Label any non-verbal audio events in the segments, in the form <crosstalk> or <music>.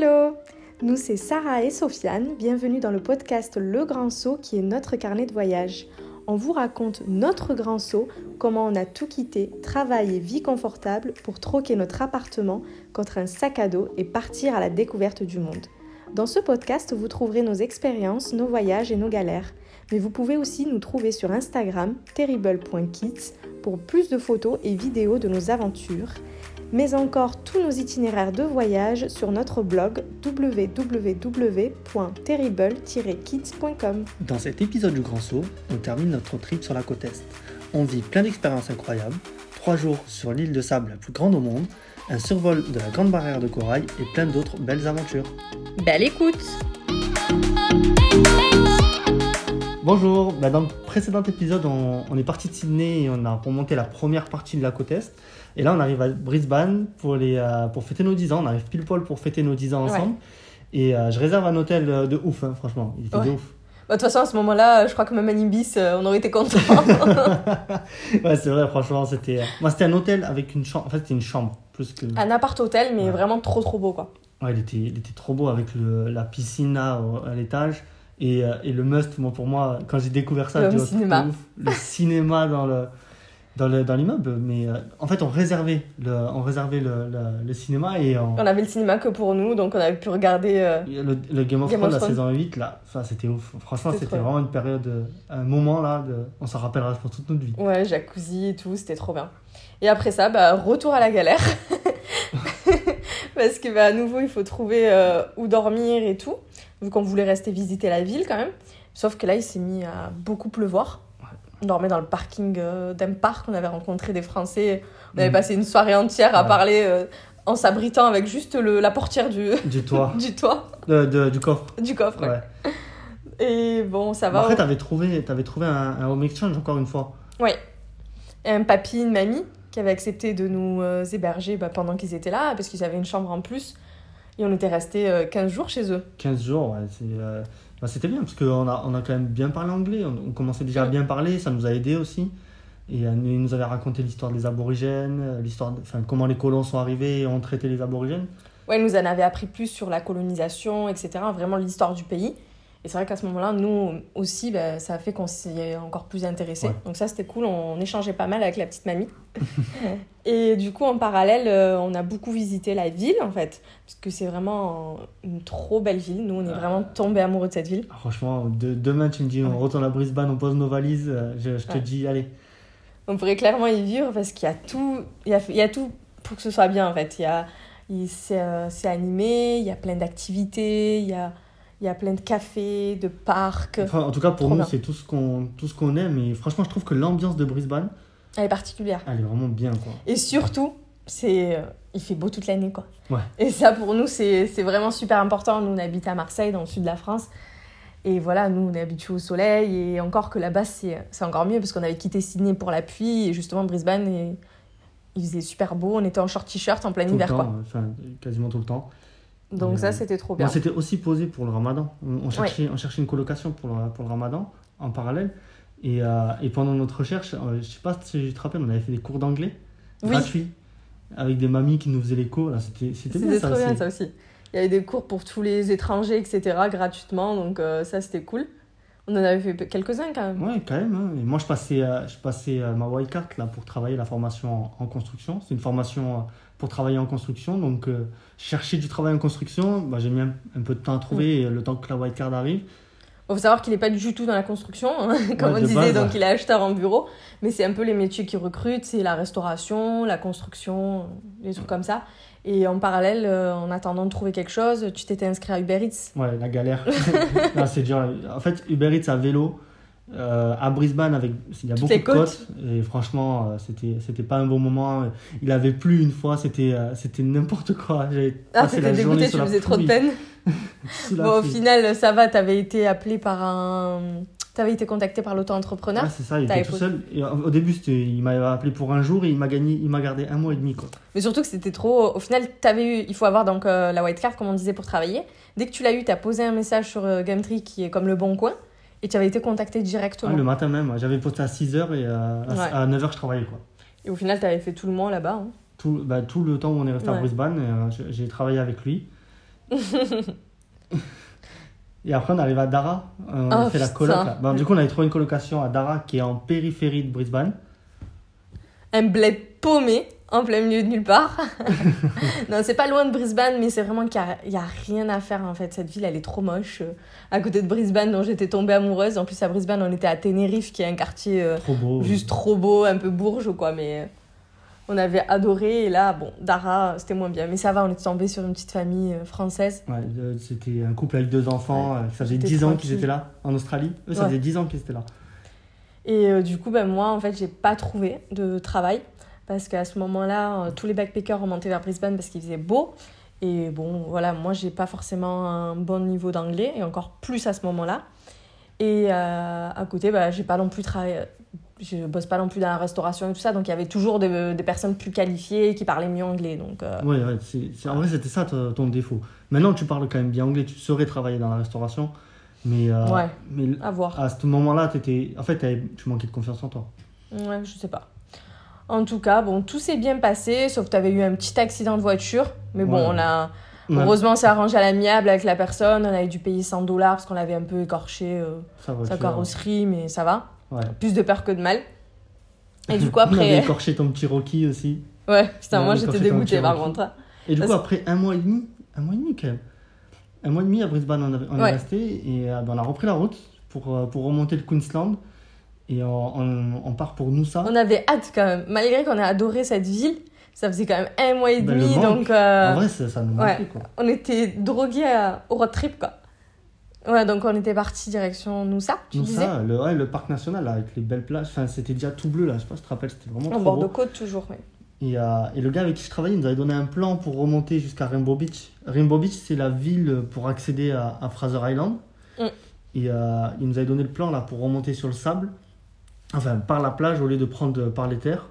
Hello Nous c'est Sarah et Sofiane, bienvenue dans le podcast Le Grand Saut qui est notre carnet de voyage. On vous raconte notre grand saut, comment on a tout quitté, travail et vie confortable pour troquer notre appartement contre un sac à dos et partir à la découverte du monde. Dans ce podcast, vous trouverez nos expériences, nos voyages et nos galères. Mais vous pouvez aussi nous trouver sur Instagram terrible.kids pour plus de photos et vidéos de nos aventures mais encore tous nos itinéraires de voyage sur notre blog www.terrible-kids.com. Dans cet épisode du Grand Saut, on termine notre trip sur la côte Est. On vit plein d'expériences incroyables, trois jours sur l'île de sable la plus grande au monde, un survol de la grande barrière de corail et plein d'autres belles aventures. Belle écoute Bonjour, bah, dans le précédent épisode, on, est parti de Sydney et on a remonté la première partie de la côte Est. Et là, on arrive à Brisbane pour, les, euh, pour fêter nos 10 ans. On arrive pile poil pour fêter nos 10 ans ensemble. Et euh, je réserve un hôtel de ouf, hein, franchement. Il était de ouf. Bah, de toute façon, à ce moment-là, je crois que même à Nimbis, euh, on aurait été content. <laughs> ouais, c'est vrai, franchement, c'était. Moi, c'était un hôtel avec une chambre. En fait, c'était une chambre. Plus que... Un appart-hôtel, mais vraiment trop, trop beau, quoi. Ouais, il était, il était trop beau avec le, la piscine là, à l'étage. Et, et, le must, moi, pour moi, quand j'ai découvert ça, le cinéma. le cinéma dans le dans l'immeuble, mais euh, en fait, on réservait le, on réservait le, le, cinéma et on... on... avait le cinéma que pour nous, donc on avait pu regarder euh, le, Game of Thrones, la saison 8, là, ça c'était ouf. Franchement, c'était vraiment une période, euh, un moment là, de... on s'en rappellera pour toute notre vie. Ouais, jacuzzi et tout, c'était trop bien. Et après ça, bah, retour à la galère. <laughs> Parce que bah, à nouveau, il faut trouver où dormir et tout, vu qu'on voulait rester visiter la ville quand même. Sauf que là, il s'est mis à beaucoup pleuvoir. On dormait dans le parking euh, d'un parc. On avait rencontré des Français. On avait mm. passé une soirée entière à parler euh, en s'abritant avec juste le, la portière du, du toit. <laughs> du, toit. du coffre. Du coffre, ouais. Et bon, ça va. Après, tu avais trouvé, avais trouvé un, home exchange encore une fois. Oui. Un papy, une mamie qui avaient accepté de nous euh, héberger bah, pendant qu'ils étaient là, parce qu'ils avaient une chambre en plus. Et on était restés 15 jours chez eux. 15 jours, ouais. C'est bah, c'était bien parce qu'on a, on a quand même bien parlé anglais, on, commençait déjà à bien parler, ça nous a aidé aussi. Et euh, il nous avait raconté l'histoire des aborigènes, euh, l'histoire, enfin, comment les colons sont arrivés et ont traité les aborigènes. Ouais, il nous en avait appris plus sur la colonisation, etc. Vraiment l'histoire du pays. Et c'est vrai qu'à ce moment-là, nous aussi, bah, ça a fait qu'on s'y encore plus intéressé. Donc ça, c'était cool. On, échangeait pas mal avec la petite mamie. <laughs> et du coup, en parallèle, euh, on a beaucoup visité la ville, en fait. Parce que c'est vraiment une trop belle ville. Nous, on est vraiment tombés amoureux de cette ville. Franchement, de, demain, tu me dis, on retourne à Brisbane, on pose nos valises. Euh, je, te dis, allez. On pourrait clairement y vivre parce qu'il y a tout, il y a, il y a tout pour que ce soit bien, en fait. Il y a, euh, c'est animé, il y a plein d'activités, il y a il y a plein de cafés, de parcs. Enfin, en tout cas, pour nous, c'est tout ce qu'on qu'on aime. Et franchement, je trouve que l'ambiance de Brisbane, elle est particulière. Elle est vraiment bien, quoi. Et surtout, c'est euh, il fait beau toute l'année, quoi. Ouais. Et ça, pour nous, c'est vraiment super important. Nous, on habite à Marseille, dans le sud de la France. Et voilà, nous, on est habitués au soleil. Et encore que là-bas, c'est encore mieux parce qu'on avait quitté Sydney pour la pluie. Et justement, Brisbane, et... il faisait super beau. On était en short t-shirt en plein hiver, quoi. Enfin, quasiment tout le temps. Donc ça, c'était trop bien. C'était aussi posé pour le ramadan. On, cherchait, on cherchait une colocation pour le, pour le ramadan en parallèle. Et, euh, et pendant notre recherche, euh, je sais pas si tu te rappelles, on avait fait des cours d'anglais gratuits avec des mamies qui nous faisaient les cours. C'était bien ça bien ça aussi. Il y avait des cours pour tous les étrangers, etc., gratuitement. Donc euh, ça, c'était cool. On en avait fait quelques-uns quand même. Oui, quand même. Hein. Et moi, je passais, je passais ma white card là, pour travailler la formation en, en construction. C'est une formation pour travailler en construction. Donc, euh, chercher du travail en construction, bah, j'ai mis un, peu de temps à trouver, mm. le temps que la white card arrive. Il faut savoir qu'il n'est pas du tout dans la construction, hein, <laughs> comme on disait, donc il est acheteur en bureau. Mais c'est un peu les métiers qui recrutent, c'est la restauration, la construction, des trucs comme ça. Et en parallèle, euh, en attendant de trouver quelque chose, tu t'étais inscrit à Uber Eats. Ouais, la galère. <laughs> c'est dur. En fait, Uber Eats à vélo, euh, à Brisbane, avec, il y a beaucoup de côtes. Et franchement, euh, c'était, c'était pas un bon moment. Il avait plu une fois, c'était, euh, c'était n'importe quoi. ah, c'était dégoûté, tu faisais trop de peine. <laughs> bon, au final, ça va, t'avais été appelé par un. T'avais été contacté par l'auto-entrepreneur. c'est ça, il était tout seul. Et au début, il m'a appelé pour un jour et il m'a gagné, il m'a gardé un mois et demi. Quoi. Mais surtout que c'était trop. Au final, avais eu, il faut avoir donc la white card, comme on disait, pour travailler. Dès que tu l'as eu, tu as posé un message sur Gumtree qui est comme le bon coin. Et tu avais été contacté directement ah, Le matin même, j'avais posté à 6h et euh, à, 9h je travaillais. Quoi. Et au final, tu avais fait tout le mois là-bas hein. tout, bah, tout le temps où on est resté à Brisbane, euh, j'ai travaillé avec lui. <laughs> Et après, on arrive à Dara. Euh, on a Oh, fait la coloc. Bon, du coup, on avait trouvé une colocation à Dara qui est en périphérie de Brisbane. Un bled paumé en plein milieu de nulle part. <laughs> non, c'est pas loin de Brisbane, mais c'est vraiment qu'il n'y a, rien à faire en fait. Cette ville, elle est trop moche. euh, à côté de Brisbane, dont j'étais tombée amoureuse. En plus, à Brisbane, on était à Tenerife, qui est un quartier euh, Trop beau. juste trop beau, un peu bourge, quoi. Mais euh, on avait adoré. Et là, bon, Dara, c'était moins bien. Mais ça va, on est tombé sur une petite famille française. Ouais, euh, c'était un couple avec deux enfants. ça faisait C'était 10 ans qu'ils étaient là en Australie. Eux, ça Ouais. faisait 10 ans qu'ils étaient là. Et du coup, ben, moi, en fait, j'ai pas trouvé de travail parce qu'à ce moment-là, euh, tous les backpackers remontaient vers Brisbane parce qu'il faisait beau. Et bon, voilà, moi, j'ai pas forcément un bon niveau d'anglais et encore plus à ce moment-là. Et euh, à côté, bah, j'ai pas non plus travaillé. Je bosse pas non plus dans la restauration et tout ça, donc il y avait toujours des, des personnes plus qualifiées qui parlaient mieux anglais. Donc, euh, Ouais, ouais, en vrai, c'était ça ton, défaut. Maintenant, tu parles quand même bien anglais, tu saurais travailler dans la restauration. Mais, euh, Ouais. mais à voir. à ce moment-là, t'étais... en fait, tu manquais de confiance en toi. Ouais, je sais pas. En tout cas, bon, tout s'est bien passé, sauf que tu avais eu un petit accident de voiture. Mais bon, Ouais. on a. A- Heureusement, on s'est arrangé à l'amiable avec la personne. On avait dû payer 100 dollars parce qu'on avait un peu écorché euh, sa tu carrosserie, mais ça va. Ouais. Plus de peur que de mal. Et du coup, <laughs> On avait après. écorché ton petit Rocky aussi. ouais, putain, moi avait j'étais dégoûtée par contre. Et du coup, après un mois et demi, un mois et demi quand même, un mois et demi à Brisbane, on, avait- on Ouais. est resté et euh, ben, on a repris la route pour, euh, pour remonter le Queensland. Et on, on- on part pour Noosa. On avait hâte quand même. Malgré qu'on a adoré cette ville, ça faisait quand même un mois et le demi. donc, euh, En vrai, ça, ça nous ouais. manquait quoi. on était drogués à- au road trip, quoi. Ouais, donc on était parti direction Noosa, tu disais Noosa, le, ouais, le parc national là, avec les belles plages, enfin, c'était déjà tout bleu là, je sais pas si tu te rappelles, c'était vraiment En trop bord beau. de côte, toujours, ouais. Et, euh, et le gars avec qui je travaillais, il nous avait donné un plan pour remonter jusqu'à Rainbow Beach. Rainbow Beach, c'est la ville pour accéder à, à Fraser Island. Mm. Et euh, il nous avait donné le plan là pour remonter sur le sable, enfin par la plage au lieu de prendre par les terres.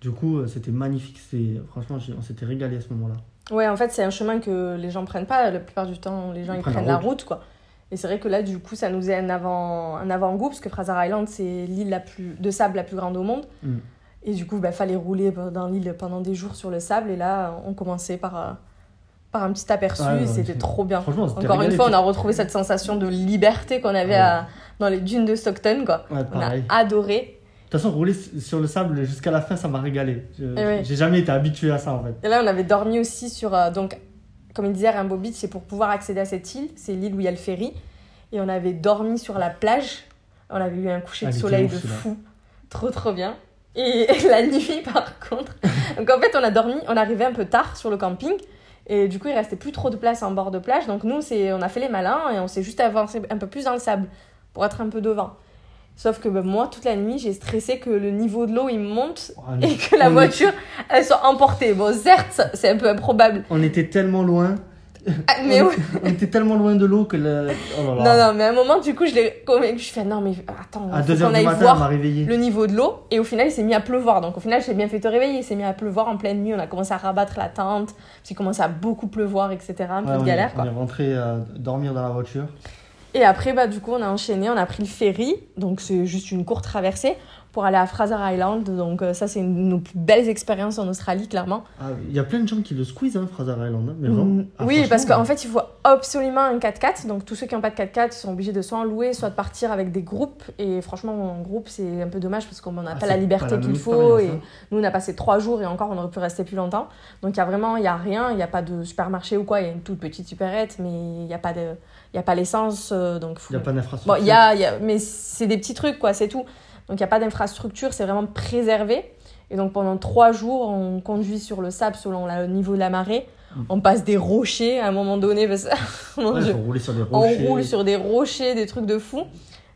Du coup, euh, c'était magnifique. C'est franchement, on s'était régalé à ce moment-là. Ouais, en fait, c'est un chemin que les gens prennent pas. La plupart du temps, les gens Ils ils prennent prennent la route, quoi. Et c'est vrai que là, du coup, ça nous est un avant un avant-goût parce que Fraser Island, c'est l'île la plus de sable la plus grande au monde. Mm. Et du coup, il bah, fallait rouler dans l'île pendant des jours sur le sable. Et là, on commençait par, euh, par un petit aperçu. Et c'était trop bien. Encore une fois, on a retrouvé cette sensation de liberté qu'on avait à- dans les dunes de Stockton, quoi. Ouais, On a adoré. De toute façon, rouler sur le sable jusqu'à la fin, ça m'a régalé. Eh ouais. J'ai jamais été habitué à ça en fait. Et là, on avait dormi aussi sur. euh, donc, comme il disait, Rainbow Beach, c'est pour pouvoir accéder à cette île. C'est l'île où il y a le ferry. Et on avait dormi sur la plage. On avait eu un coucher Ah, de soleil de fou. Trop, trop bien. Et <laughs> la nuit, par contre. <laughs> Donc, en fait, on a dormi. On arrivait un peu tard sur le camping. Et du coup, il restait plus trop de place en bord de plage. Donc, nous, on a fait les malins et on s'est juste avancé un peu plus dans le sable pour être un peu devant. Sauf que ben, moi, toute la nuit, j'ai stressé que le niveau de l'eau il monte Oh, on, et que la on voiture elle soit emportée. Bon, certes, c'est un peu improbable. on était tellement loin. Ah, Mais on, ouais. <laughs> on était tellement loin de l'eau que le. Oh là Non, là. non, mais à un moment, du coup, je l'ai convaincu. Je fais non, mais attends, À faut 2h qu'on du aille matin, on m'a voir réveillé. le niveau de l'eau. Et au final, il s'est mis à pleuvoir. Donc au final, j'ai bien fait te réveiller. Il s'est mis à pleuvoir en pleine nuit. On a commencé à rabattre la tente. Puis il commençait à beaucoup pleuvoir, etc. Un peu de on, galère, quoi. on est rentré euh, dormir dans la voiture. Et après, bah, du coup, on a enchaîné, on a pris le ferry, donc c'est juste une courte traversée, pour aller à Fraser Island. Donc euh, ça, c'est une de nos plus belles expériences en Australie, clairement. Ah, Il y a plein de gens qui le squeeze, hein, Fraser Island. hein, mais vraiment. Mm, Ah, oui, parce qu'en fait, il faut absolument un 4x4. Donc tous ceux qui n'ont pas de 4x4 ils sont obligés de soit en louer, soit de partir avec des groupes. Et franchement, en groupe, c'est un peu dommage parce qu'on n'a ah, pas la liberté qu'il faut. Et hein. nous, on a passé trois jours et encore, on aurait pu rester plus longtemps. Donc il y a vraiment, il y a rien. Il n'y a pas de supermarché ou quoi. Il y a une toute petite supérette, mais il n'y a pas de, il y a pas l'essence. euh, donc Il n'y a pas d'infrastructure. Bon, il y a, il y a- mais c'est des petits trucs, quoi, c'est tout. Donc, il n'y a pas d'infrastructure, c'est vraiment préservé. Et donc, pendant trois jours, on conduit sur le sable selon le niveau de la marée. Mm. On passe des rochers à un moment donné. Parce... <laughs> Mon Ouais, rouler sur des on rochers. roule sur des rochers, des trucs de fou.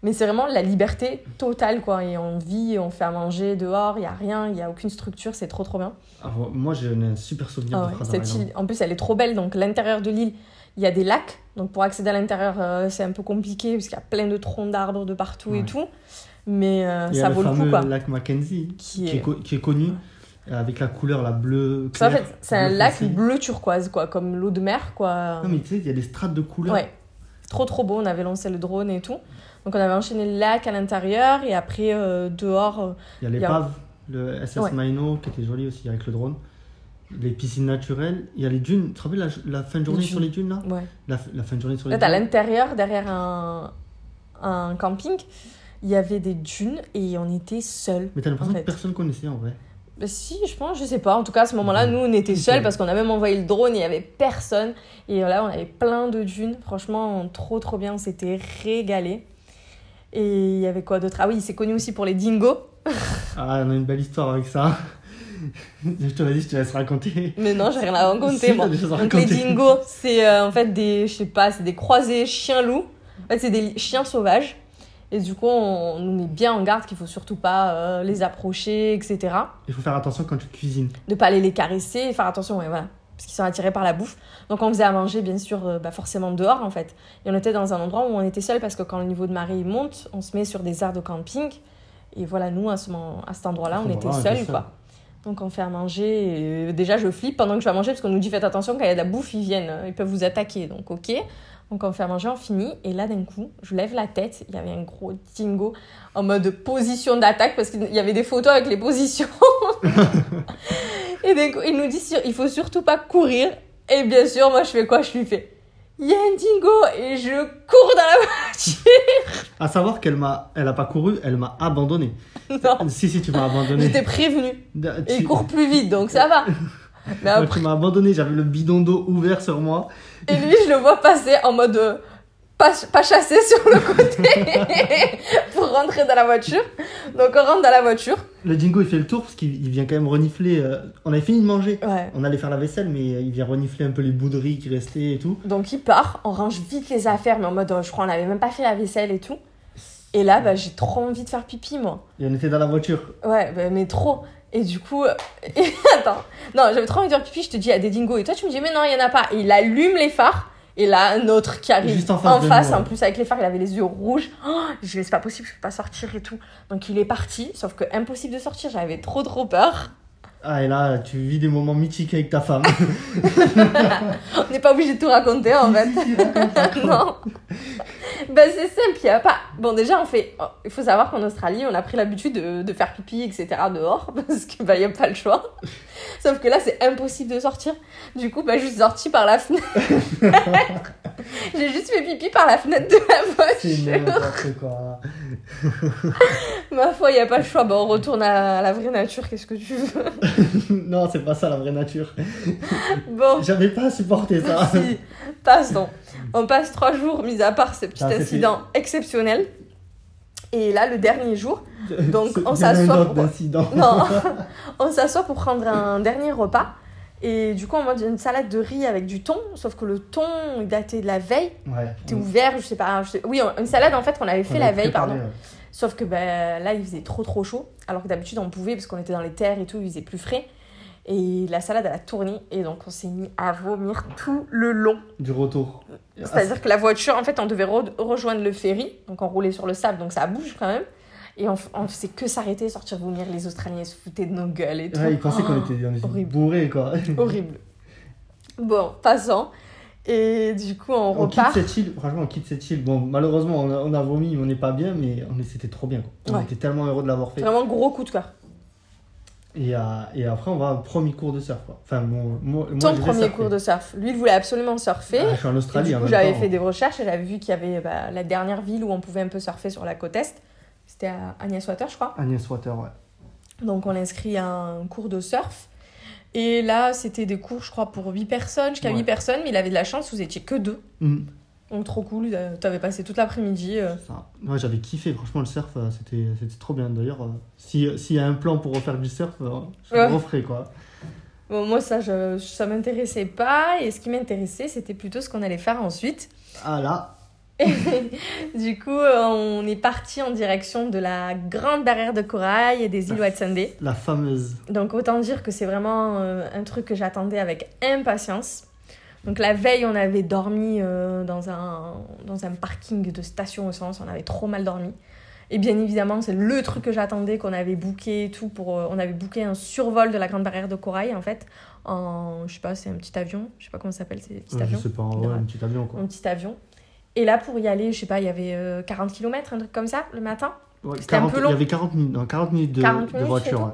Mais c'est vraiment la liberté totale, quoi. Et on vit, on fait à manger dehors, il n'y a rien, il n'y a aucune structure, c'est trop, trop bien. Alors, moi, j'ai un super souvenir Ah de ouais, cette île, en plus, elle est trop belle. Donc, l'intérieur de l'île, il y a des lacs. Donc, pour accéder à l'intérieur, euh, c'est un peu compliqué parce qu'il y a plein de troncs d'arbres de partout Ouais. et tout. Mais euh, ça vaut le coup, quoi. lac Mackenzie, Qui qui est, est... co- qui est connu, euh, avec la couleur la bleue Ça, en claire, fait, c'est un lac foncé. bleu turquoise, quoi, comme l'eau de mer, quoi. Non, mais tu sais, il y a des strates de couleurs. Ouais, trop trop beau. On avait lancé le drone et tout. Donc, on avait enchaîné le lac à l'intérieur et après, euh, dehors, euh, Il y a y a- l'épave, le SS Ouais. Maino, qui était joli aussi avec le drone. les piscines naturelles, il y a les dunes. Tu te rappelles la, la fin de journée Les sur les dunes là? Ouais. la, la fin de journée sur les En fait, à dunes. l'intérieur, derrière un, un camping, il y avait des dunes et on était seuls. Mais t'as l'impression en fait. que personne connaissait en vrai. Bah si, je pense, je sais pas. En tout cas, à ce moment-là, nous, on était seuls parce qu'on a même envoyé le drone et il y avait personne. Et là, on avait plein de dunes. Franchement, trop, trop bien. On s'était régalé. Et il y avait quoi d'autre? Ah oui, il s'est connu aussi pour les dingos. <laughs> Ah, on a une belle histoire avec ça. <laughs> je te l'ai dit, je te laisse raconter. Mais non, j'ai rien à raconter, <laughs> Si, moi. Donc, les dingos, c'est euh, en fait des, je sais pas, c'est des croisés chiens-loups. En fait, c'est des chiens sauvages. Et du coup, on, on nous met bien en garde qu'il faut surtout pas euh, les approcher, etc. Il faut faire attention quand tu cuisines. de pas aller les caresser, faire attention, ouais, voilà, parce qu'ils sont attirés par la bouffe. Donc on faisait à manger, bien sûr, euh, bah, forcément dehors en fait. Et on était dans un endroit où on était seul parce que quand le niveau de marée monte, on se met sur des aires de camping. Et voilà, nous à, ce moment, à cet endroit-là, on était moment-là, on était seuls seuls. quoi. Donc on fait à manger. Et, euh, déjà, je flippe pendant que je vais à manger parce qu'on nous dit faites attention quand il y a de la bouffe, ils viennent, ils peuvent vous attaquer. Donc ok. Donc on fait à manger, on finit. Et là, d'un coup, je lève la tête. Il y avait un gros dingo en mode position d'attaque parce qu'il y avait des photos avec les positions. <laughs> et d'un coup, il nous dit il faut surtout pas courir. Et bien sûr, moi, je fais quoi? Je lui fais il y a un dingo et je cours dans la voiture. <laughs> À savoir qu'elle m'a, elle a pas couru, elle m'a abandonné. non, Si, si, tu m'as abandonné. j'étais Et tu- il court plus vite, donc ça va. Mais après, tu m'as abandonné, j'avais le bidon d'eau ouvert sur moi. et lui, je le vois passer en mode euh, pas, pas chassé <laughs> sur le côté <laughs> pour rentrer dans la voiture. Donc on rentre dans la voiture. Le dingo il fait le tour parce qu'il il vient quand même renifler. euh, On avait fini de manger. Ouais. On allait faire la vaisselle, mais euh, il vient renifler un peu les bouts de riz qui restaient et tout. Donc il part, on range vite les affaires, mais en mode, je crois, on n'avait même pas fait la vaisselle et tout. Et là, bah, j'ai trop envie de faire pipi, moi. Et on était dans la voiture. Ouais, bah, mais trop. Et du coup, euh, <laughs> attends, non, j'avais trop envie de faire pipi, je te dis, il y a des dingos. Et toi, tu me dis, mais non, il y en a pas. Et il allume les phares. Et là, un autre qui arrive Juste en face nous, en plus avec les phares, il avait les yeux rouges. Oh, je dis, mais c'est pas possible, je peux pas sortir et tout. Donc il est parti, sauf que impossible de sortir, j'avais trop trop peur. Ah, et là, tu vis des moments mythiques avec ta femme. <laughs> On n'est pas obligé de tout raconter en <laughs> fait. Si, si, raconte, raconte. non. Ben c'est simple, il y a pas. Bon, déjà, on fait. oh, Il faut savoir qu'en Australie, on a pris l'habitude de, de faire pipi, etc. dehors, <laughs> parce qu'il bah, n'y a pas le choix. Sauf que là, c'est impossible de sortir. Du coup, bah, je suis sortie par la fenêtre. <laughs> J'ai juste fait pipi par la fenêtre de la C'est voiture. n'importe quoi. Ma foi, il n'y a pas le choix. Bon, on retourne à la vraie nature, qu'est-ce que tu veux? <laughs> Non, c'est pas ça la vraie nature. Bon. J'avais pas supporté ça. Si, passons. On passe trois jours, mis à part ce petit Ah, incident exceptionnel. Et là, le dernier jour, <laughs> Donc, on s'assoit pour- incident. non, <laughs> <laughs> on s'assoit pour prendre un dernier repas. Et du coup, on mange une salade de riz avec du thon, sauf que le thon il datait de la veille, Ouais. était ouvert, je sais pas. je sais- Oui, une salade en fait qu'on avait fait On la veille, pardon. ouais. Sauf que ben, là, il faisait trop trop chaud, alors que d'habitude on pouvait parce qu'on était dans les terres et tout, il faisait plus frais. Et la salade, elle a tourné, et donc on s'est mis à vomir tout le long. Du retour. C'est-à-dire que la voiture, en fait, on devait re- rejoindre le ferry, donc on roulait sur le sable, donc ça bouge quand même. Et on, on faisait que s'arrêter, sortir vomir. Les Australiens se foutaient de nos gueules et tout. Ouais, ils pensaient qu'on Oh, était, on était horrible. bourrés, quoi. Horrible. Bon, passons. Et du coup, on, On quitte cette île, franchement, on quitte cette île. Bon, malheureusement, on a, on a vomi, on n'est pas bien, mais c'était trop bien. quoi. On Ouais. était tellement heureux de l'avoir fait. Vraiment gros coup de cœur. Et, euh, et après, on va au premier cours de surf. Quoi. Enfin, mon, moi, moi, Ton vais premier cours de surf. Lui, il voulait absolument surfer. Ah, je suis en Et Australie. du coup, j'avais fait des recherches et j'avais vu qu'il y avait bah, la dernière ville où on pouvait un peu surfer sur la côte est. C'était à Agnès Water, je crois. Agnès Water, ouais. Donc, on l'a inscrit à un cours de surf. Et là, c'était des cours, je crois, pour 8 personnes, jusqu'à Ouais. 8 personnes, mais il avait de la chance, vous étiez que deux. Hum, Donc, trop cool. euh, T'avais passé toute l'après-midi. euh. Ouais, j'avais kiffé, franchement, le surf, euh, c'était c'était trop bien. D'ailleurs, euh, si- s'il y a un plan pour refaire du surf, je Ouais. le referai, quoi. Bon, moi, ça, je, ça m'intéressait pas. Et ce qui m'intéressait, c'était plutôt ce qu'on allait faire ensuite. Ah là, <laughs> du coup, on est parti en direction de la grande barrière de corail et des îles Whitsunday. la fameuse. Donc, autant dire que c'est vraiment un truc que j'attendais avec impatience. Donc, la veille, on avait dormi euh, dans, un, dans un parking de station essence. On avait trop mal dormi. Et bien évidemment, c'est le truc que j'attendais, qu'on avait booké et tout. Pour, euh, on avait booké un survol de la grande barrière de corail, en fait. En, je sais pas, c'est un petit avion. Je sais pas comment ça s'appelle, ces petits Ouais, je avions. sais pas, ouais, un petit avion, quoi. Un petit avion. Et là, pour y aller, je sais pas, il y avait euh, 40 km, un truc comme ça, le matin. Ouais, C'était un 40 peu long. Il y avait 40 minutes, non, 40 minutes de, 40 de minutes, voiture. c'est ouais.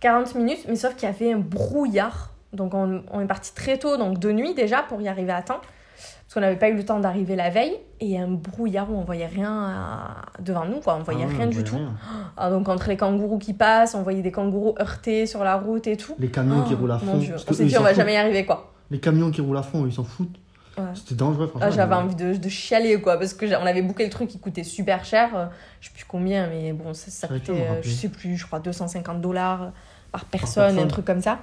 40 minutes, mais sauf qu'il y avait un brouillard Donc on, on est parti très tôt, donc de nuit déjà, pour y arriver à temps. Parce qu'on n'avait pas eu le temps d'arriver la veille. Et un brouillard où on voyait rien à- devant nous, quoi. On voyait Ah ouais, rien on du voyait tout. rien. Ah, donc entre les kangourous qui passent, on voyait des kangourous heurtés sur la route et tout. Les camions qui Oh, roulent à mon fond. Dieu. parce On s'est dit, on va foutent. jamais y arriver, quoi. Les camions qui roulent à fond, ils s'en foutent. Ouais. C'était dangereux, franchement. Ah, j'avais envie de, de chialer, quoi, parce que on avait booké le truc qui coûtait super cher. euh, je sais plus combien, mais bon, ça, coûtait, euh, je sais plus, je crois 250 dollars par personne, personne. un truc comme ça.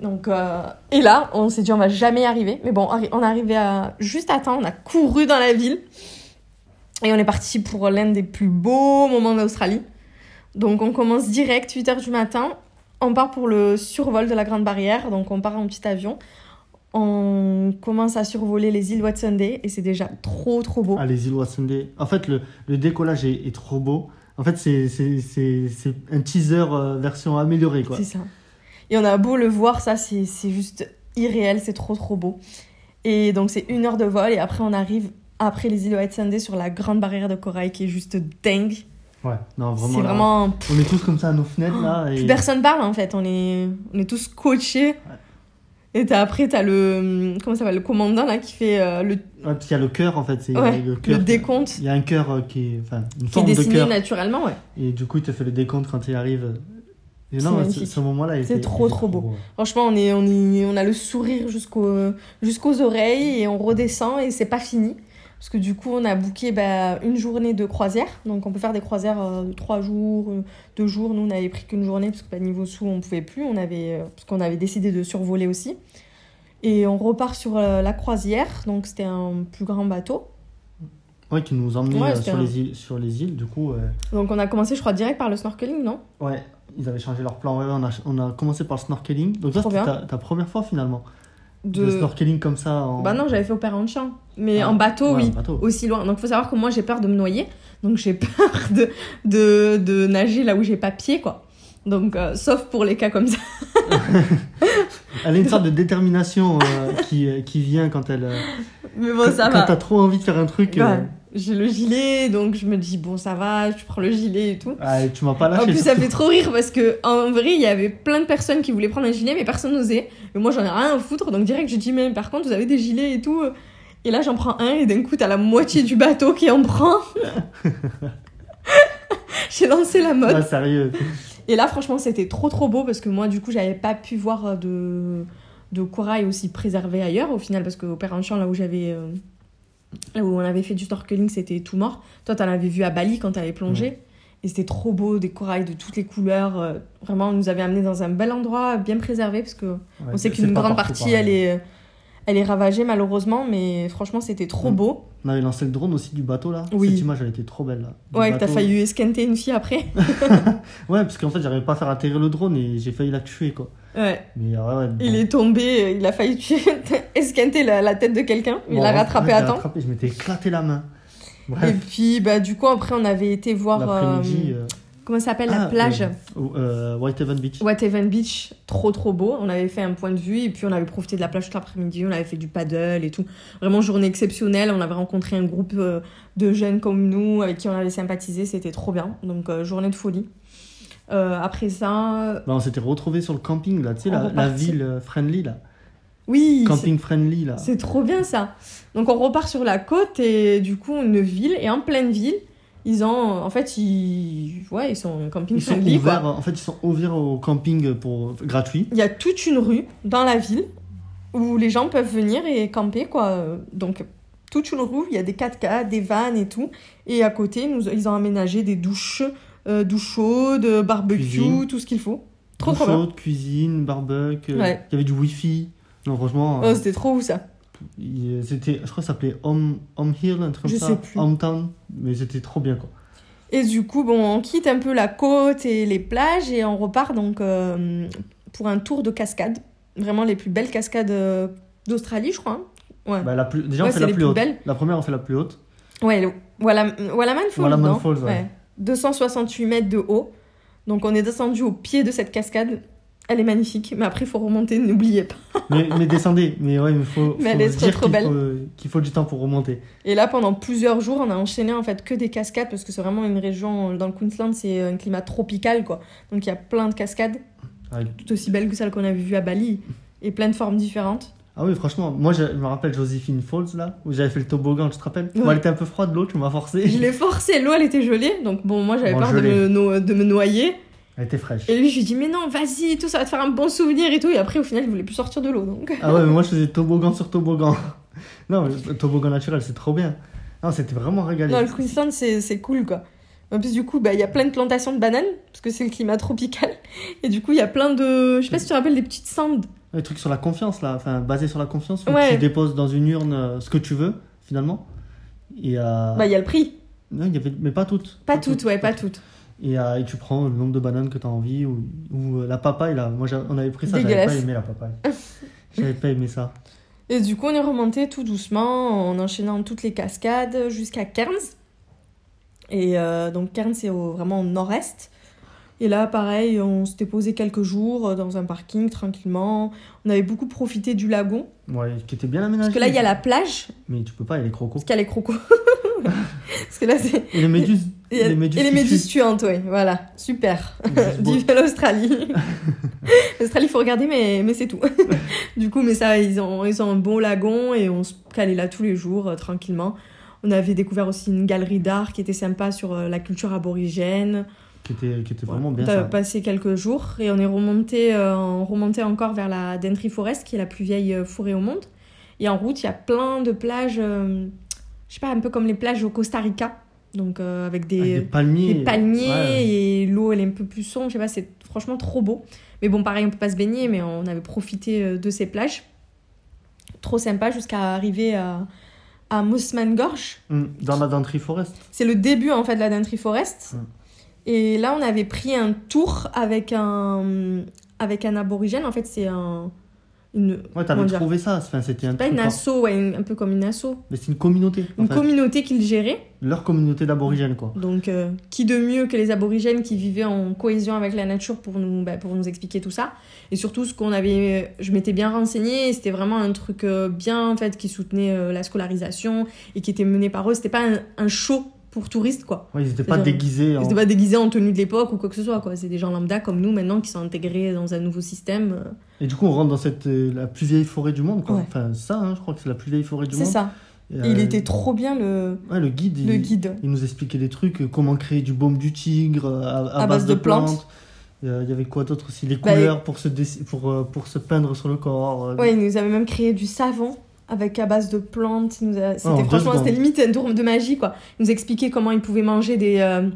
Donc, euh, et là, on s'est dit, on va jamais y arriver. Mais bon, on est arrivé à, juste à temps, on a couru dans la ville. Et on est parti pour l'un des plus beaux moments d'Australie. Donc, on commence direct, 8h du matin. On part pour le survol de la Grande Barrière. Donc, on part en petit avion. On commence à survoler les îles Whitsunday et c'est déjà trop, trop beau. Ah, les îles Whitsunday. En fait, le, le décollage est, est trop beau. En fait, c'est un teaser euh, version améliorée. C'est ça. Et on a beau le voir, ça, c'est juste irréel, c'est trop trop beau. Et donc c'est une heure de vol et après on arrive après les îles White Sunday sur la grande barrière de corail qui est juste dingue. Ouais, non, vraiment. C'est vraiment... On est tous comme ça à nos fenêtres, là. Et... Plus personne parle en fait, on est, on est tous coachés. Et t'as- après t'as le... Comment ça s'appelle Le commandant là qui fait euh, le, Ouais, parce qu'il y a le cœur, en fait. c'est ouais, le, le décompte Il y a un cœur euh, qui est. Enfin, une qui est forme de dessiné naturellement, ouais. Et du coup, il te fait le décompte quand il arrive. Non, ce, moment-là, C'est trop, trop beau. Franchement, on, est, on, est, on a le sourire jusqu'au, jusqu'aux oreilles et on redescend et c'est pas fini. Parce que du coup, on a booké bah, une journée de croisière. Donc, on peut faire des croisières euh, de trois jours, euh, deux jours. Nous, on n'avait pris qu'une journée parce que bah, niveau sous, on pouvait plus. On avait, euh, parce qu'on avait décidé de survoler aussi. Et on repart sur euh, la croisière. Donc, c'était un plus grand bateau. Ouais, qui nous emmenait Ouais, euh, sur, les îles, sur les îles. Du coup, euh, Donc, on a commencé, je crois, direct par le snorkeling, non? Ouais, ils avaient changé leur plan. Ouais, on, a, on a commencé par le snorkeling. Donc, c'était ta, ta première fois finalement. de... De snorkeling comme ça. En... Bah non, j'avais fait au Perranchamp. Mais Ah, en bateau, ouais, oui. en bateau. aussi loin. Donc, faut savoir que moi, j'ai peur de me noyer. Donc, j'ai <laughs> peur de, de, de nager là où j'ai pas pied, quoi. Donc, euh, sauf pour les cas comme ça. <laughs> Elle a une sorte de détermination euh, qui, euh, qui vient quand elle. euh, Mais bon, ça quand va. t'as trop envie de faire un truc. Ouais. J'ai le gilet, donc je me dis, bon, ça va, je prends le gilet et tout. ah, tu m'as pas lâché. En plus, ça fait trop rire parce que en vrai, il y avait plein de personnes qui voulaient prendre un gilet, mais personne n'osait. Et moi, j'en ai rien à foutre. Donc, direct, je dis, mais par contre, vous avez des gilets et tout. Et là, j'en prends un, et d'un coup, t'as la moitié du bateau qui en prend. <laughs> <laughs> J'ai lancé la mode. Ah, sérieux. Et là, franchement, c'était trop trop beau parce que moi, du coup, j'avais pas pu voir euh, de, de corail aussi préservé ailleurs au final parce qu'au Perranchamp, là où j'avais. euh, Là où on avait fait du snorkeling, c'était tout mort. Toi, t'en avais vu à Bali quand t'avais plongé. Et c'était trop beau, des corails de toutes les couleurs. euh, Vraiment, on nous avait amené dans un bel endroit, bien préservé, parce que Ouais, on sait qu'une grande partie, pareil. elle est, elle est ravagée malheureusement, mais franchement, c'était trop Mm. beau. On avait lancé le drone aussi du bateau là. Oui. Cette image elle était trop belle là. Du Ouais, que t'as failli esquinter une fille après. <laughs> Ouais, parce qu'en fait j'arrivais pas à faire atterrir le drone et j'ai failli la tuer quoi. Ouais. Mais euh, ouais. Il est tombé, il a failli tuer, <laughs> esquinter la, la tête de quelqu'un. Il Bon, l'a rattrapé à temps. rattrapé, je m'étais éclaté la main. Et puis, bah, du coup, après, on avait été voir. l'après-midi. euh, euh, comment ça s'appelle ah, la plage euh, Whitehaven Beach. Whitehaven Beach, trop trop beau. On avait fait un point de vue et puis on avait profité de la plage toute l'après-midi. On avait fait du paddle et tout. Vraiment journée exceptionnelle. On avait rencontré un groupe euh, de jeunes comme nous avec qui on avait sympathisé. C'était trop bien. Donc euh, journée de folie. Euh, après ça, Bah, on s'était retrouvés sur le camping là, tu sais, la, la ville friendly là. oui, Camping friendly là. c'est trop bien ça. Donc on repart sur la côte et du coup une ville et en pleine ville. Ils ont, en fait, ils, ouais, ils sont camping Ils sont friendly, quoi. ouverts, en fait, ils sont ouverts au camping pour gratuit. Il y a toute une rue dans la ville où les gens peuvent venir et camper, quoi. Donc, toute une rue, il y a des 4x4, des vannes et tout. Et à côté, nous, ils ont aménagé des douches, euh, douches chaudes, barbecue, Cuisine. tout ce qu'il faut. Trop, Douche trop bien. chaude, cuisine, barbecue. Ouais. Il y avait du wifi. Non, franchement, Oh, euh, c'était trop où ça c'était, je crois que ça s'appelait Home, Home Hill, un truc comme Je ça. sais plus. Hometown. Mais c'était trop bien quoi. Et du coup, bon, on quitte un peu la côte et les plages et on repart donc euh, pour un tour de cascade. Vraiment les plus belles cascades euh, d'Australie, je crois. hein. Ouais. Bah, la plus, déjà, Ouais, on fait la plus plus haute. belles. La première, on fait la plus haute. Ouais, le Walla- Wallaman Falls. Wallaman Falls, ouais. 268 mètres de haut. Donc on est descendu au pied de cette cascade. Elle est magnifique, mais après il faut remonter, n'oubliez pas. mais, mais descendez. Mais ouais, mais faut, Mais faut elle est dire trop qu'il belle. faut, qu'il faut du temps pour remonter. Et là pendant plusieurs jours, on a enchaîné en fait que des cascades parce que c'est vraiment une région dans le Queensland, c'est un climat tropical quoi. Donc il y a plein de cascades, Ouais. tout aussi belles que celles qu'on avait vues à Bali. et plein de formes différentes. Ah oui, franchement, moi je me rappelle Josephine Falls là, où j'avais fait le toboggan, tu te rappelles Ouais. Elle était un peu froide, l'eau, tu m'as forcé. Je l'ai forcé, l'eau elle était gelée, donc bon, moi j'avais Bon, peur de gelée. me, no- de me noyer. Elle était fraîche. Et lui, je lui dis, mais non, vas-y, et tout, ça va te faire un bon souvenir et tout. Et après, au final, il voulait plus sortir de l'eau. Donc, Ah ouais, mais moi je faisais toboggan sur toboggan. <laughs> non, toboggan naturel, c'est trop bien. Non, c'était vraiment régalé. non, le Queensland, c'est c'est cool quoi. En plus, du coup, bah, il y a plein de plantations de bananes, parce que c'est le climat tropical. <laughs> Et du coup, il y a plein de. Je sais pas si tu te rappelles des petites sandes. Les trucs sur la confiance là, enfin basé sur la confiance, où Ouais. tu déposes dans une urne euh, ce que tu veux finalement. Et euh... Bah, il y a le prix. non, y avait... mais pas toutes. Pas toutes, ouais, pas toutes. Et, euh, et tu prends le nombre de bananes que tu as envie ou, ou euh, la papaye là. Moi on avait pris ça, j'avais pas aimé la papaye. j'avais pas aimé ça. Et du coup, on est remonté tout doucement en enchaînant toutes les cascades jusqu'à Cairns. Et euh, donc, Cairns, c'est vraiment au nord-est. Et là, pareil, on s'était posé quelques jours dans un parking tranquillement. On avait beaucoup profité du lagon. Ouais, qui était bien aménagé. Parce que là, il y a la plage, Mais tu peux pas, il y a les crocos. parce qu'il y a les crocos. <laughs> parce que là, c'est. Et les méduses. Et, et les méduses tuantes, ouais, voilà, super. <laughs> L'Australie. <laughs> L'Australie, il faut regarder, mais, mais c'est tout. <laughs> du coup, mais ça, ils ont, ils ont un beau lagon et on se calait là tous les jours, euh, tranquillement. On avait découvert aussi une galerie d'art qui était sympa sur euh, la culture aborigène. Qui était, qui était vraiment on bien a ça. passé quelques jours et on est remonté, euh, on remontait encore vers la Dentry Forest, qui est la plus vieille forêt au monde. Et en route, il y a plein de plages, je sais pas, un peu comme les plages au Costa Rica. Donc euh, avec des, Avec des palmiers. des palmiers Ouais. et l'eau elle est un peu plus sombre, je sais pas, c'est franchement trop beau. Mais bon, pareil, on peut pas se baigner, mais on avait profité euh, de ces plages. Trop sympa jusqu'à arriver à, à Mossman Gorge. Mm, Dans la Dentry Forest. C'est le début en fait de la Dentry Forest. Mm. Et là, on avait pris un tour avec un, avec un aborigène. En fait, c'est un. Une, Ouais, t'avais trouvé ça. Enfin, c'était un Pas une asso, ouais, une- un peu comme une asso. Mais c'est une communauté. Une fait. communauté qu'il gérait. Leur communauté d'aborigènes, quoi. Donc, euh, qui de mieux que les aborigènes qui vivaient en cohésion avec la nature pour nous, bah, pour nous expliquer tout ça. Et surtout, ce qu'on avait, je m'étais bien renseignée, c'était vraiment un truc euh, bien en fait qui soutenait euh, la scolarisation et qui était mené par eux. C'était pas un, un show pour touristes quoi. Ouais, ils étaient pas déguisés. Ils En... étaient pas déguisés en tenue de l'époque ou quoi que ce soit quoi. C'est des gens lambda comme nous maintenant qui sont intégrés dans un nouveau système. euh, Et du coup, on rentre dans cette, euh, la plus vieille forêt du monde, quoi. Ouais. Enfin, ça, hein, je crois que c'est la plus vieille forêt du C'est monde. ça. Et, Et euh, il était trop bien le, Ouais, le guide. le il... guide. il nous expliquait des trucs, comment créer du baume du tigre à, à base, de, plantes. Il y avait quoi d'autre aussi? Les Bah, couleurs pour, se pour, pour se peindre sur le corps. Ouais, il nous avait même créé du savon avec à base de plantes. Il nous a- en C'était deux franchement, c'était limite un tour de magie quoi. Il nous expliquait comment il pouvait manger des, euh,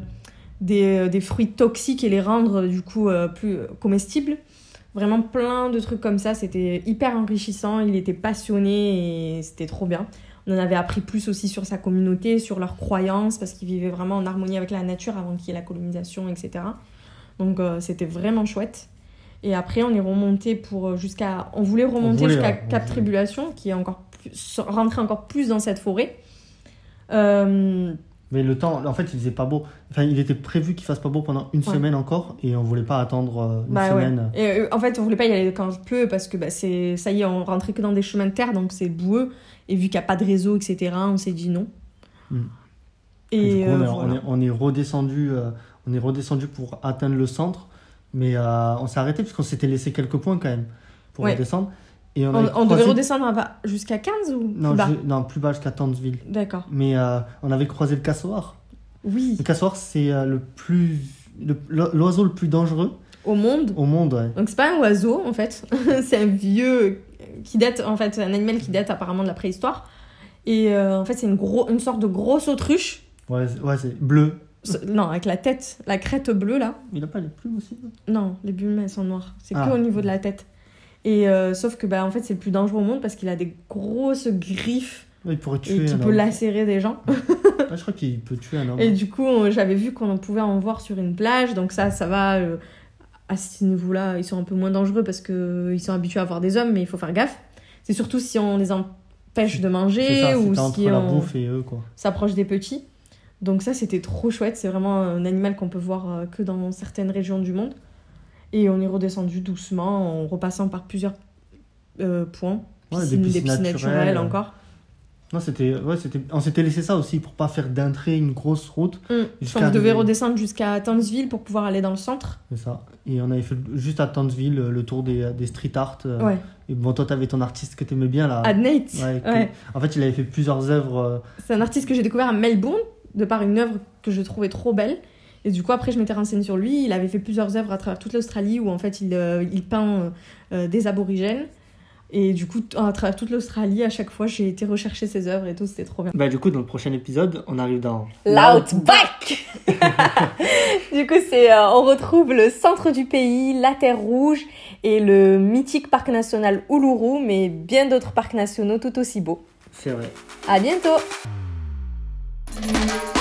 des, euh, des fruits toxiques et les rendre du coup euh, plus euh, comestibles. Vraiment plein de trucs comme ça. C'était hyper enrichissant. Il était passionné et c'était trop bien. On en avait appris plus aussi sur sa communauté, sur leurs croyances, parce qu'il vivait vraiment en harmonie avec la nature avant qu'il y ait la colonisation, etc. Donc euh, c'était vraiment chouette. Et après, on est remonté pour euh, jusqu'à. On voulait remonter jusqu'à ouais, on Cap. Tribulation, qui est encore plus, rentrer encore plus dans cette forêt. Euh, Mais le temps, en fait, il faisait pas beau. Enfin, il était prévu qu'il fasse pas beau pendant une Ouais. semaine encore, et on voulait pas attendre euh, une bah ouais. semaine. Et euh, en fait, on voulait pas y aller quand il pleut parce que bah, c'est ça y est, on rentrait que dans des chemins de terre, donc c'est boueux. Et vu qu'il n'y a pas de réseau, etc., on s'est dit non. Mm. Et, Et du coup, on, euh, est, voilà. on, est, on est redescendu, on est redescendu pour atteindre le centre, mais euh, on s'est arrêté parce qu'on s'était laissé quelques points quand même pour Ouais. redescendre. Et on, On, on devait redescendre jusqu'à 15 ou non, plus bas je- non, plus bas jusqu'à. D'accord. Mais euh, on avait croisé le cassoir. Oui, Le cassoir, c'est euh, le plus, l'oiseau le plus dangereux au monde. au monde. ouais. Donc c'est pas un oiseau en fait, <laughs> c'est un vieux qui date en fait, un animal qui date apparemment de la préhistoire. Et euh, en fait c'est une, gros, une sorte de grosse autruche. Ouais, ouais, c'est bleu. Non, avec la tête, la crête bleue là. Il a pas les plumes aussi non? Les bulles elles sont noires. C'est Ah. que au niveau de la tête. Et euh, sauf que bah en fait c'est le plus dangereux au monde parce qu'il a des grosses griffes Il pourrait et tuer qui un peut lacérer des gens. <laughs> Je crois qu'il peut tuer un homme. Et du coup, j'avais vu qu'on pouvait en voir sur une plage, donc ça, ça va. euh, à ce niveau-là, ils sont un peu moins dangereux parce qu'ils sont habitués à voir des hommes, mais il faut faire gaffe. C'est surtout si on les empêche de manger ça, ou si on et s'approche des petits. Donc ça, c'était trop chouette. C'est vraiment un animal qu'on peut voir euh, que dans certaines régions du monde. Et on est redescendu doucement en repassant par plusieurs euh, points. Ouais, Piscines- des piscines naturelles. naturelles encore. Non, c'était, ouais, c'était, on s'était laissé ça aussi pour pas faire d'un trait une grosse route. Jusqu'à Enfin, on devait redescendre jusqu'à Townsville pour pouvoir aller dans le centre. C'est ça. Et on avait fait juste à Townsville le le tour des, des street art. euh, Ouais. Et bon, toi, t'avais ton artiste que t'aimais bien là. À Nate. Ouais, que- Ouais. En fait, il avait fait plusieurs œuvres. euh, C'est un artiste que j'ai découvert à Melbourne, de par une œuvre que je trouvais trop belle. Et du coup, après, je m'étais renseignée sur lui. Il avait fait plusieurs œuvres à travers toute l'Australie où en fait il, euh, il peint euh, euh, des aborigènes. Et du coup, à travers toute l'Australie, à chaque fois, j'ai été rechercher ses œuvres et tout, c'était trop bien. Bah, du coup, dans le prochain épisode, on arrive dans. L'Outback <laughs> <laughs> Du coup, c'est, euh, on retrouve le centre du pays, la Terre Rouge et le mythique parc national Uluru, mais bien d'autres parcs nationaux tout aussi beaux. C'est vrai. À bientôt Thank you.